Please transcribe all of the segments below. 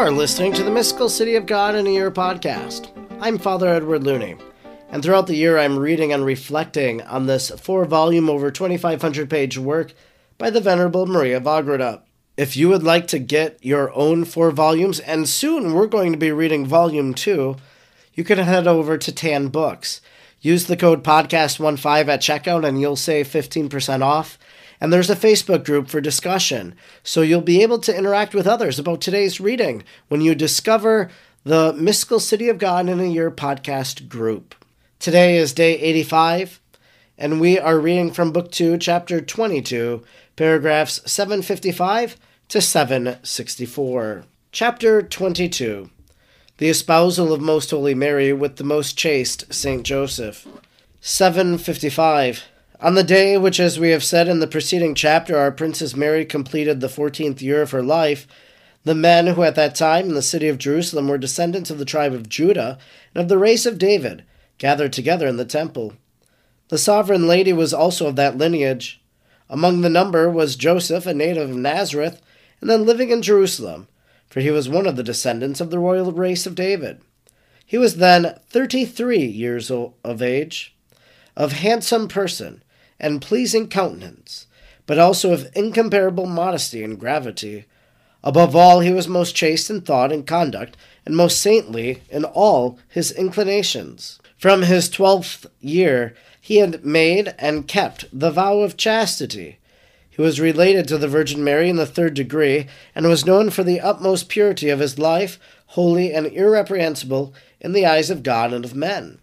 are listening to the Mystical City of God in a Year podcast. I'm Father Edward Looney, and throughout the year I'm reading and reflecting on this four volume, over 2,500 page work by the Venerable Maria of Agreda. If you would like to get your own four volumes, and soon we're going to be reading volume two, you can head over to Tan Books. Use the code podcast15 at checkout and you'll save 15% off. And there's a Facebook group for discussion, so you'll be able to interact with others about today's reading when you discover the Mystical City of God in a Year podcast group. Today is day 85, and we are reading from Book 2, Chapter 22, paragraphs 755 to 764. Chapter 22 The Espousal of Most Holy Mary with the Most Chaste Saint Joseph. 755 on the day which, as we have said in the preceding chapter, our Princess Mary completed the fourteenth year of her life, the men who at that time in the city of Jerusalem were descendants of the tribe of Judah and of the race of David gathered together in the temple. The sovereign lady was also of that lineage. Among the number was Joseph, a native of Nazareth, and then living in Jerusalem, for he was one of the descendants of the royal race of David. He was then thirty three years of age, of handsome person, and pleasing countenance, but also of incomparable modesty and gravity. Above all, he was most chaste in thought and conduct, and most saintly in all his inclinations. From his twelfth year, he had made and kept the vow of chastity. He was related to the Virgin Mary in the third degree, and was known for the utmost purity of his life, holy and irreprehensible in the eyes of God and of men.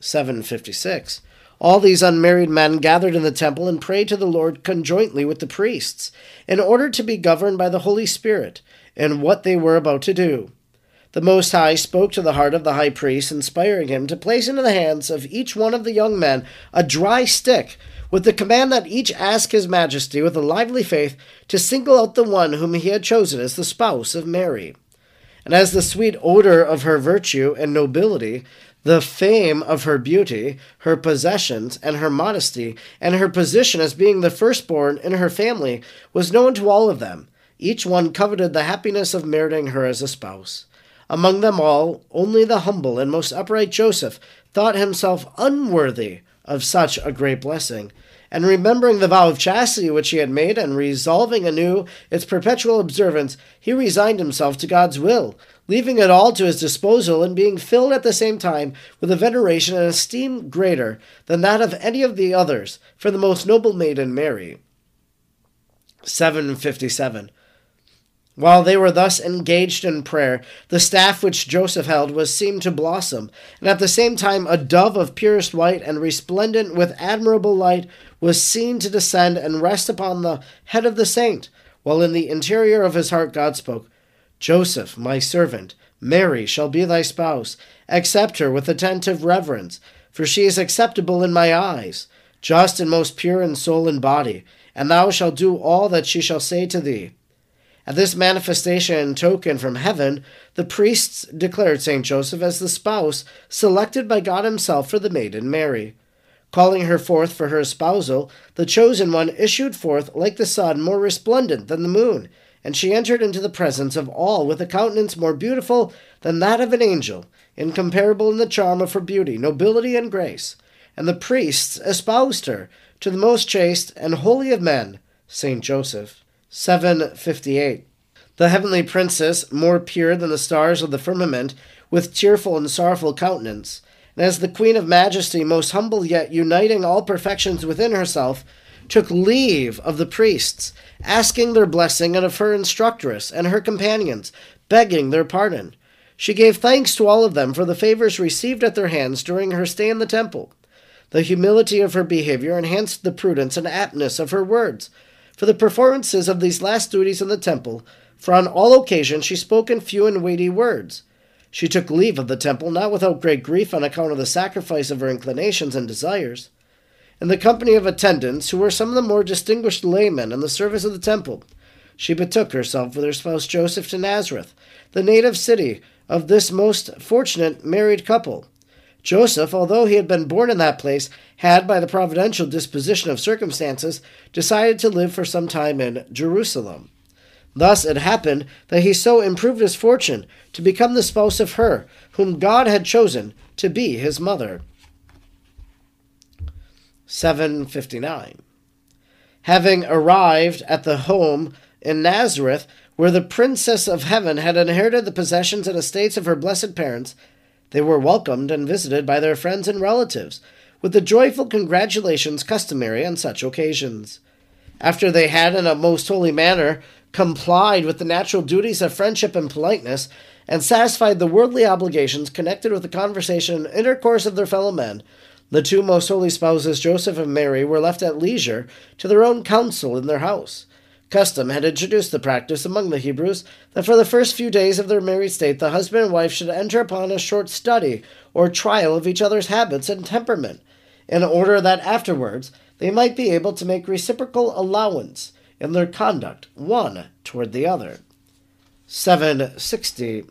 756. All these unmarried men gathered in the temple and prayed to the Lord conjointly with the priests, in order to be governed by the Holy Spirit in what they were about to do. The Most High spoke to the heart of the high priest, inspiring him to place into the hands of each one of the young men a dry stick, with the command that each ask his majesty with a lively faith to single out the one whom he had chosen as the spouse of Mary. And as the sweet odor of her virtue and nobility the fame of her beauty, her possessions, and her modesty, and her position as being the firstborn in her family was known to all of them. Each one coveted the happiness of meriting her as a spouse. Among them all, only the humble and most upright Joseph thought himself unworthy of such a great blessing. And remembering the vow of chastity which he had made, and resolving anew its perpetual observance, he resigned himself to God's will, leaving it all to his disposal and being filled at the same time with a veneration and esteem greater than that of any of the others for the most noble maiden Mary. 757. While they were thus engaged in prayer, the staff which Joseph held was seen to blossom, and at the same time a dove of purest white and resplendent with admirable light was seen to descend and rest upon the head of the saint, while in the interior of his heart God spoke, Joseph, my servant, Mary shall be thy spouse. Accept her with attentive reverence, for she is acceptable in my eyes, just and most pure in soul and body, and thou shalt do all that she shall say to thee. At this manifestation and token from heaven, the priests declared Saint Joseph as the spouse selected by God Himself for the maiden Mary. Calling her forth for her espousal, the chosen one issued forth like the sun, more resplendent than the moon, and she entered into the presence of all with a countenance more beautiful than that of an angel, incomparable in the charm of her beauty, nobility, and grace. And the priests espoused her to the most chaste and holy of men, Saint Joseph. 758. The heavenly princess, more pure than the stars of the firmament, with tearful and sorrowful countenance, and as the Queen of Majesty, most humble yet uniting all perfections within herself, took leave of the priests, asking their blessing and of her instructress and her companions, begging their pardon. She gave thanks to all of them for the favors received at their hands during her stay in the temple. The humility of her behavior enhanced the prudence and aptness of her words. For the performances of these last duties in the temple, for on all occasions she spoke in few and weighty words. She took leave of the temple not without great grief on account of the sacrifice of her inclinations and desires in the company of attendants who were some of the more distinguished laymen in the service of the temple. She betook herself with her spouse Joseph to Nazareth, the native city of this most fortunate married couple. Joseph, although he had been born in that place, had, by the providential disposition of circumstances, decided to live for some time in Jerusalem. Thus it happened that he so improved his fortune to become the spouse of her whom God had chosen to be his mother. 759. Having arrived at the home in Nazareth, where the Princess of Heaven had inherited the possessions and estates of her blessed parents, they were welcomed and visited by their friends and relatives, with the joyful congratulations customary on such occasions. After they had, in a most holy manner, complied with the natural duties of friendship and politeness, and satisfied the worldly obligations connected with the conversation and intercourse of their fellow men, the two most holy spouses, Joseph and Mary, were left at leisure to their own counsel in their house. Custom had introduced the practice among the Hebrews that for the first few days of their married state the husband and wife should enter upon a short study or trial of each other's habits and temperament, in order that afterwards they might be able to make reciprocal allowance in their conduct one toward the other. 760.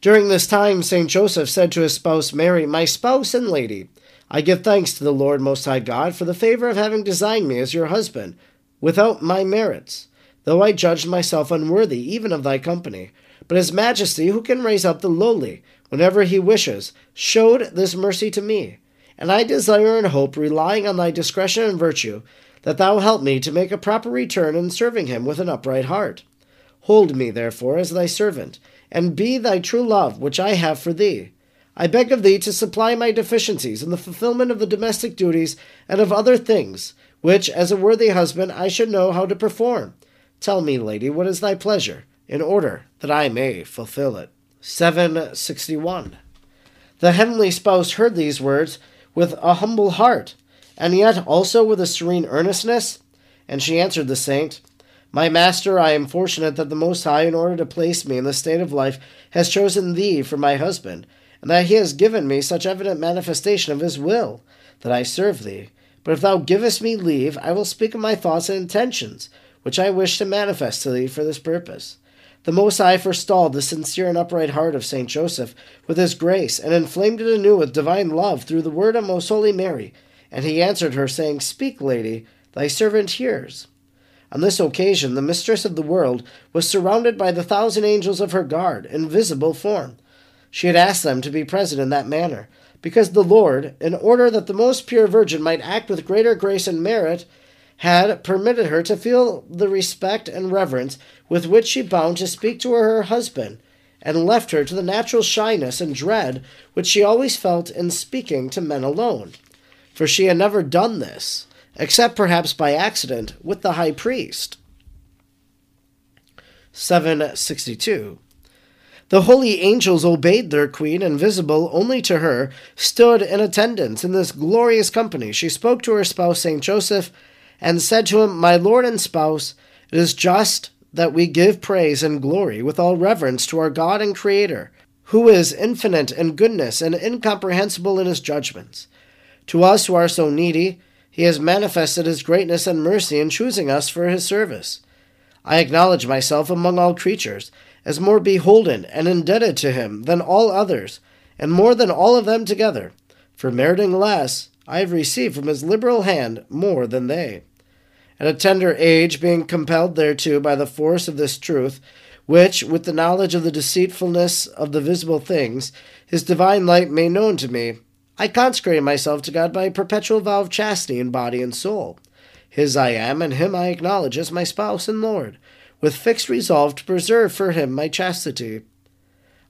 During this time, St. Joseph said to his spouse Mary, My spouse and lady, I give thanks to the Lord Most High God for the favor of having designed me as your husband without my merits, though I judged myself unworthy even of thy company. But his majesty, who can raise up the lowly whenever he wishes, showed this mercy to me. And I desire and hope, relying on thy discretion and virtue, that thou help me to make a proper return in serving him with an upright heart. Hold me, therefore, as thy servant, and be thy true love which I have for thee. I beg of thee to supply my deficiencies in the fulfillment of the domestic duties and of other things, which, as a worthy husband, I should know how to perform. Tell me, lady, what is thy pleasure, in order that I may fulfill it. 761. The heavenly spouse heard these words with a humble heart, and yet also with a serene earnestness. And she answered the saint, My master, I am fortunate that the Most High, in order to place me in the state of life, has chosen thee for my husband, and that he has given me such evident manifestation of his will, that I serve thee but if thou givest me leave, I will speak of my thoughts and intentions, which I wish to manifest to thee for this purpose. The Most High forestalled the sincere and upright heart of Saint Joseph with his grace, and inflamed it anew with divine love through the word of Most Holy Mary. And he answered her, saying, Speak, lady, thy servant hears. On this occasion, the mistress of the world was surrounded by the thousand angels of her guard in visible form. She had asked them to be present in that manner, because the Lord, in order that the most pure virgin might act with greater grace and merit, had permitted her to feel the respect and reverence with which she bound to speak to her husband, and left her to the natural shyness and dread which she always felt in speaking to men alone. For she had never done this, except perhaps by accident, with the high priest. 762. The holy angels obeyed their queen, and visible only to her, stood in attendance in this glorious company. She spoke to her spouse, Saint Joseph, and said to him, My lord and spouse, it is just that we give praise and glory with all reverence to our God and Creator, who is infinite in goodness and incomprehensible in his judgments. To us who are so needy, he has manifested his greatness and mercy in choosing us for his service. I acknowledge myself among all creatures as more beholden and indebted to him than all others, and more than all of them together. For meriting less, I have received from his liberal hand more than they. At a tender age, being compelled thereto by the force of this truth, which, with the knowledge of the deceitfulness of the visible things, his divine light made known to me, I consecrated myself to God by a perpetual vow of chastity in body and soul. His I am, and him I acknowledge as my spouse and Lord with fixed resolve to preserve for him my chastity.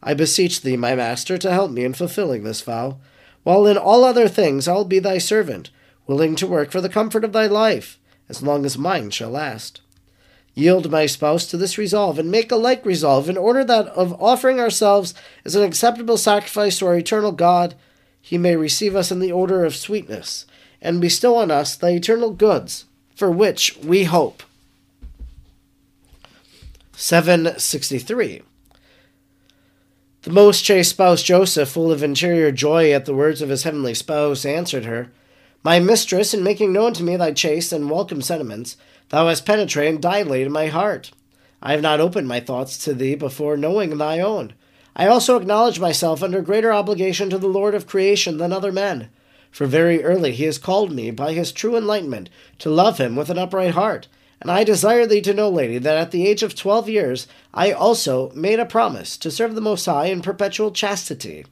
I beseech thee, my master, to help me in fulfilling this vow, while in all other things I'll be thy servant, willing to work for the comfort of thy life, as long as mine shall last. Yield, my spouse, to this resolve, and make a like resolve, in order that of offering ourselves as an acceptable sacrifice to our eternal God, he may receive us in the order of sweetness, and bestow on us the eternal goods for which we hope. 763. The most chaste spouse Joseph, full of interior joy at the words of his heavenly spouse, answered her, My mistress, in making known to me thy chaste and welcome sentiments, thou hast penetrated and dilated my heart. I have not opened my thoughts to thee before knowing thy own. I also acknowledge myself under greater obligation to the Lord of creation than other men. For very early he has called me by his true enlightenment to love him with an upright heart, And I desire thee to know, lady, that at the age of twelve years I also made a promise to serve the Most High in perpetual chastity.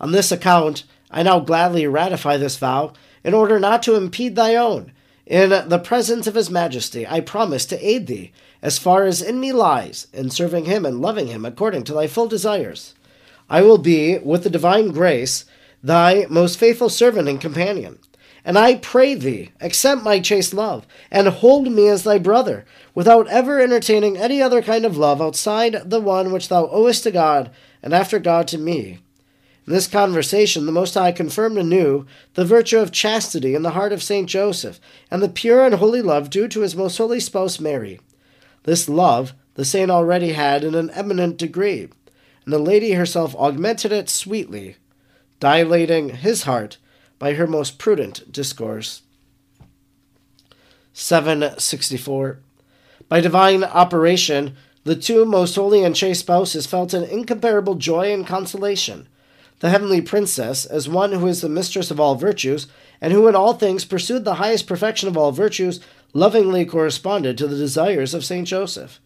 On this account, I now gladly ratify this vow, in order not to impede thy own. In the presence of His Majesty, I promise to aid thee, as far as in me lies, in serving Him and loving Him according to thy full desires. I will be, with the divine grace, thy most faithful servant and companion. And I pray thee, accept my chaste love, and hold me as thy brother, without ever entertaining any other kind of love outside the one which thou owest to God, and after God to me. In this conversation, the Most High confirmed anew the virtue of chastity in the heart of Saint Joseph, and the pure and holy love due to his most holy spouse Mary. This love the saint already had in an eminent degree, and the lady herself augmented it sweetly, dilating his heart by her most prudent discourse. 764. By divine operation, the two most holy and chaste spouses felt an incomparable joy and consolation. The heavenly princess, as one who is the mistress of all virtues, and who in all things pursued the highest perfection of all virtues, lovingly corresponded to the desires of Saint Joseph.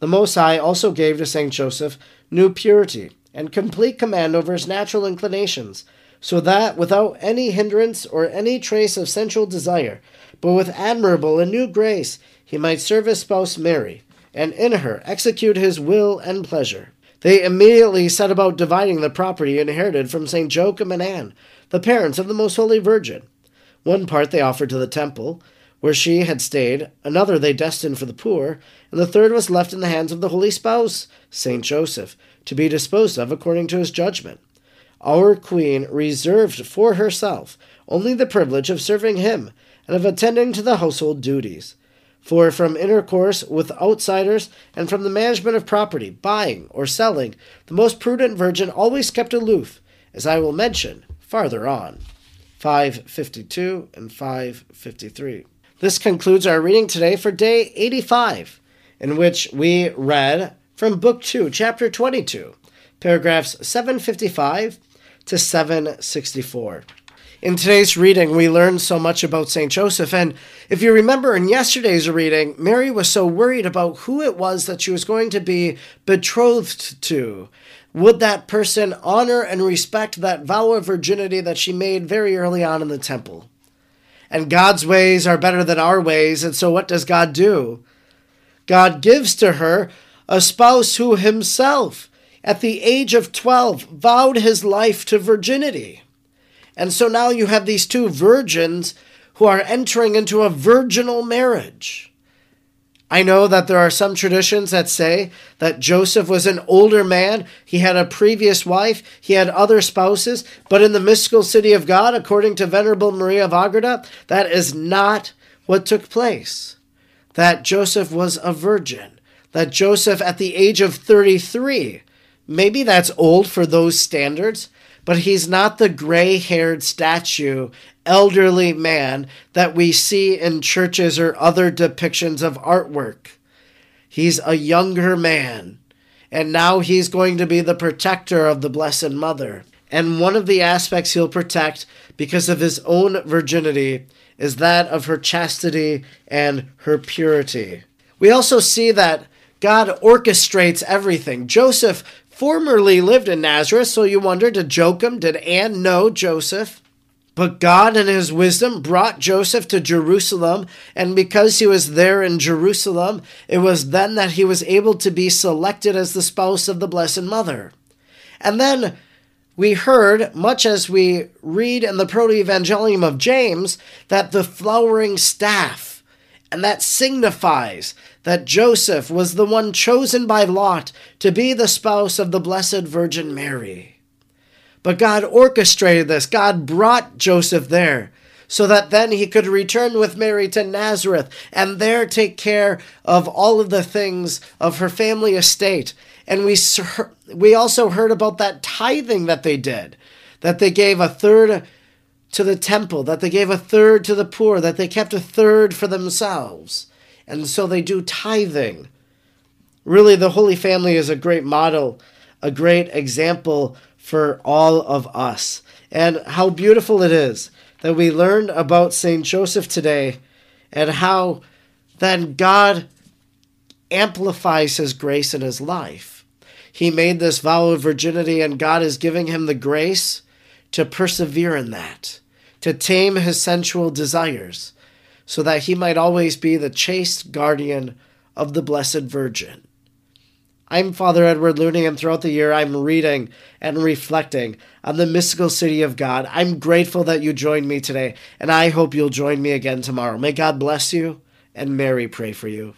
The Most High also gave to Saint Joseph new purity and complete command over his natural inclinations, so that, without any hindrance or any trace of sensual desire, but with admirable and new grace, he might serve his spouse Mary, and in her execute his will and pleasure. They immediately set about dividing the property inherited from St. Joachim and Anne, the parents of the Most Holy Virgin. One part they offered to the temple, where she had stayed, another they destined for the poor, and the third was left in the hands of the Holy Spouse, St. Joseph, to be disposed of according to his judgment our Queen reserved for herself only the privilege of serving him and of attending to the household duties. For from intercourse with outsiders and from the management of property, buying or selling, the most prudent virgin always kept aloof, as I will mention farther on. 552 and 553. This concludes our reading today for day 85, in which we read from Book 2, Chapter 22, paragraphs 755 to 764. In today's reading, we learned so much about St. Joseph. And if you remember in yesterday's reading, Mary was so worried about who it was that she was going to be betrothed to. Would that person honor and respect that vow of virginity that she made very early on in the temple? And God's ways are better than our ways. And so, what does God do? God gives to her a spouse who himself at the age of 12, vowed his life to virginity. And so now you have these two virgins who are entering into a virginal marriage. I know that there are some traditions that say that Joseph was an older man. He had a previous wife, he had other spouses, but in the mystical city of God, according to Venerable Maria of Agreda, that is not what took place. That Joseph was a virgin. That Joseph, at the age of 33, Maybe that's old for those standards, but he's not the gray haired statue, elderly man that we see in churches or other depictions of artwork. He's a younger man, and now he's going to be the protector of the Blessed Mother. And one of the aspects he'll protect because of his own virginity is that of her chastity and her purity. We also see that God orchestrates everything. Joseph formerly lived in Nazareth, so you wonder did Joachim, did Anne know Joseph? But God, in his wisdom, brought Joseph to Jerusalem, and because he was there in Jerusalem, it was then that he was able to be selected as the spouse of the Blessed Mother. And then we heard, much as we read in the Proto Evangelium of James, that the flowering staff, and that signifies that Joseph was the one chosen by Lot to be the spouse of the Blessed Virgin Mary. But God orchestrated this. God brought Joseph there so that then he could return with Mary to Nazareth and there take care of all of the things of her family estate. And we, we also heard about that tithing that they did, that they gave a third to the temple, that they gave a third to the poor, that they kept a third for themselves and so they do tithing. Really, the Holy Family is a great model, a great example for all of us. And how beautiful it is that we learned about St. Joseph today and how then God amplifies his grace in his life. He made this vow of virginity, and God is giving him the grace to persevere in that, to tame his sensual desires, so that he might always be the chaste guardian of the Blessed Virgin. I'm Father Edward Looney, and throughout the year I'm reading and reflecting on the mystical city of God. I'm grateful that you joined me today, and I hope you'll join me again tomorrow. May God bless you, and Mary pray for you.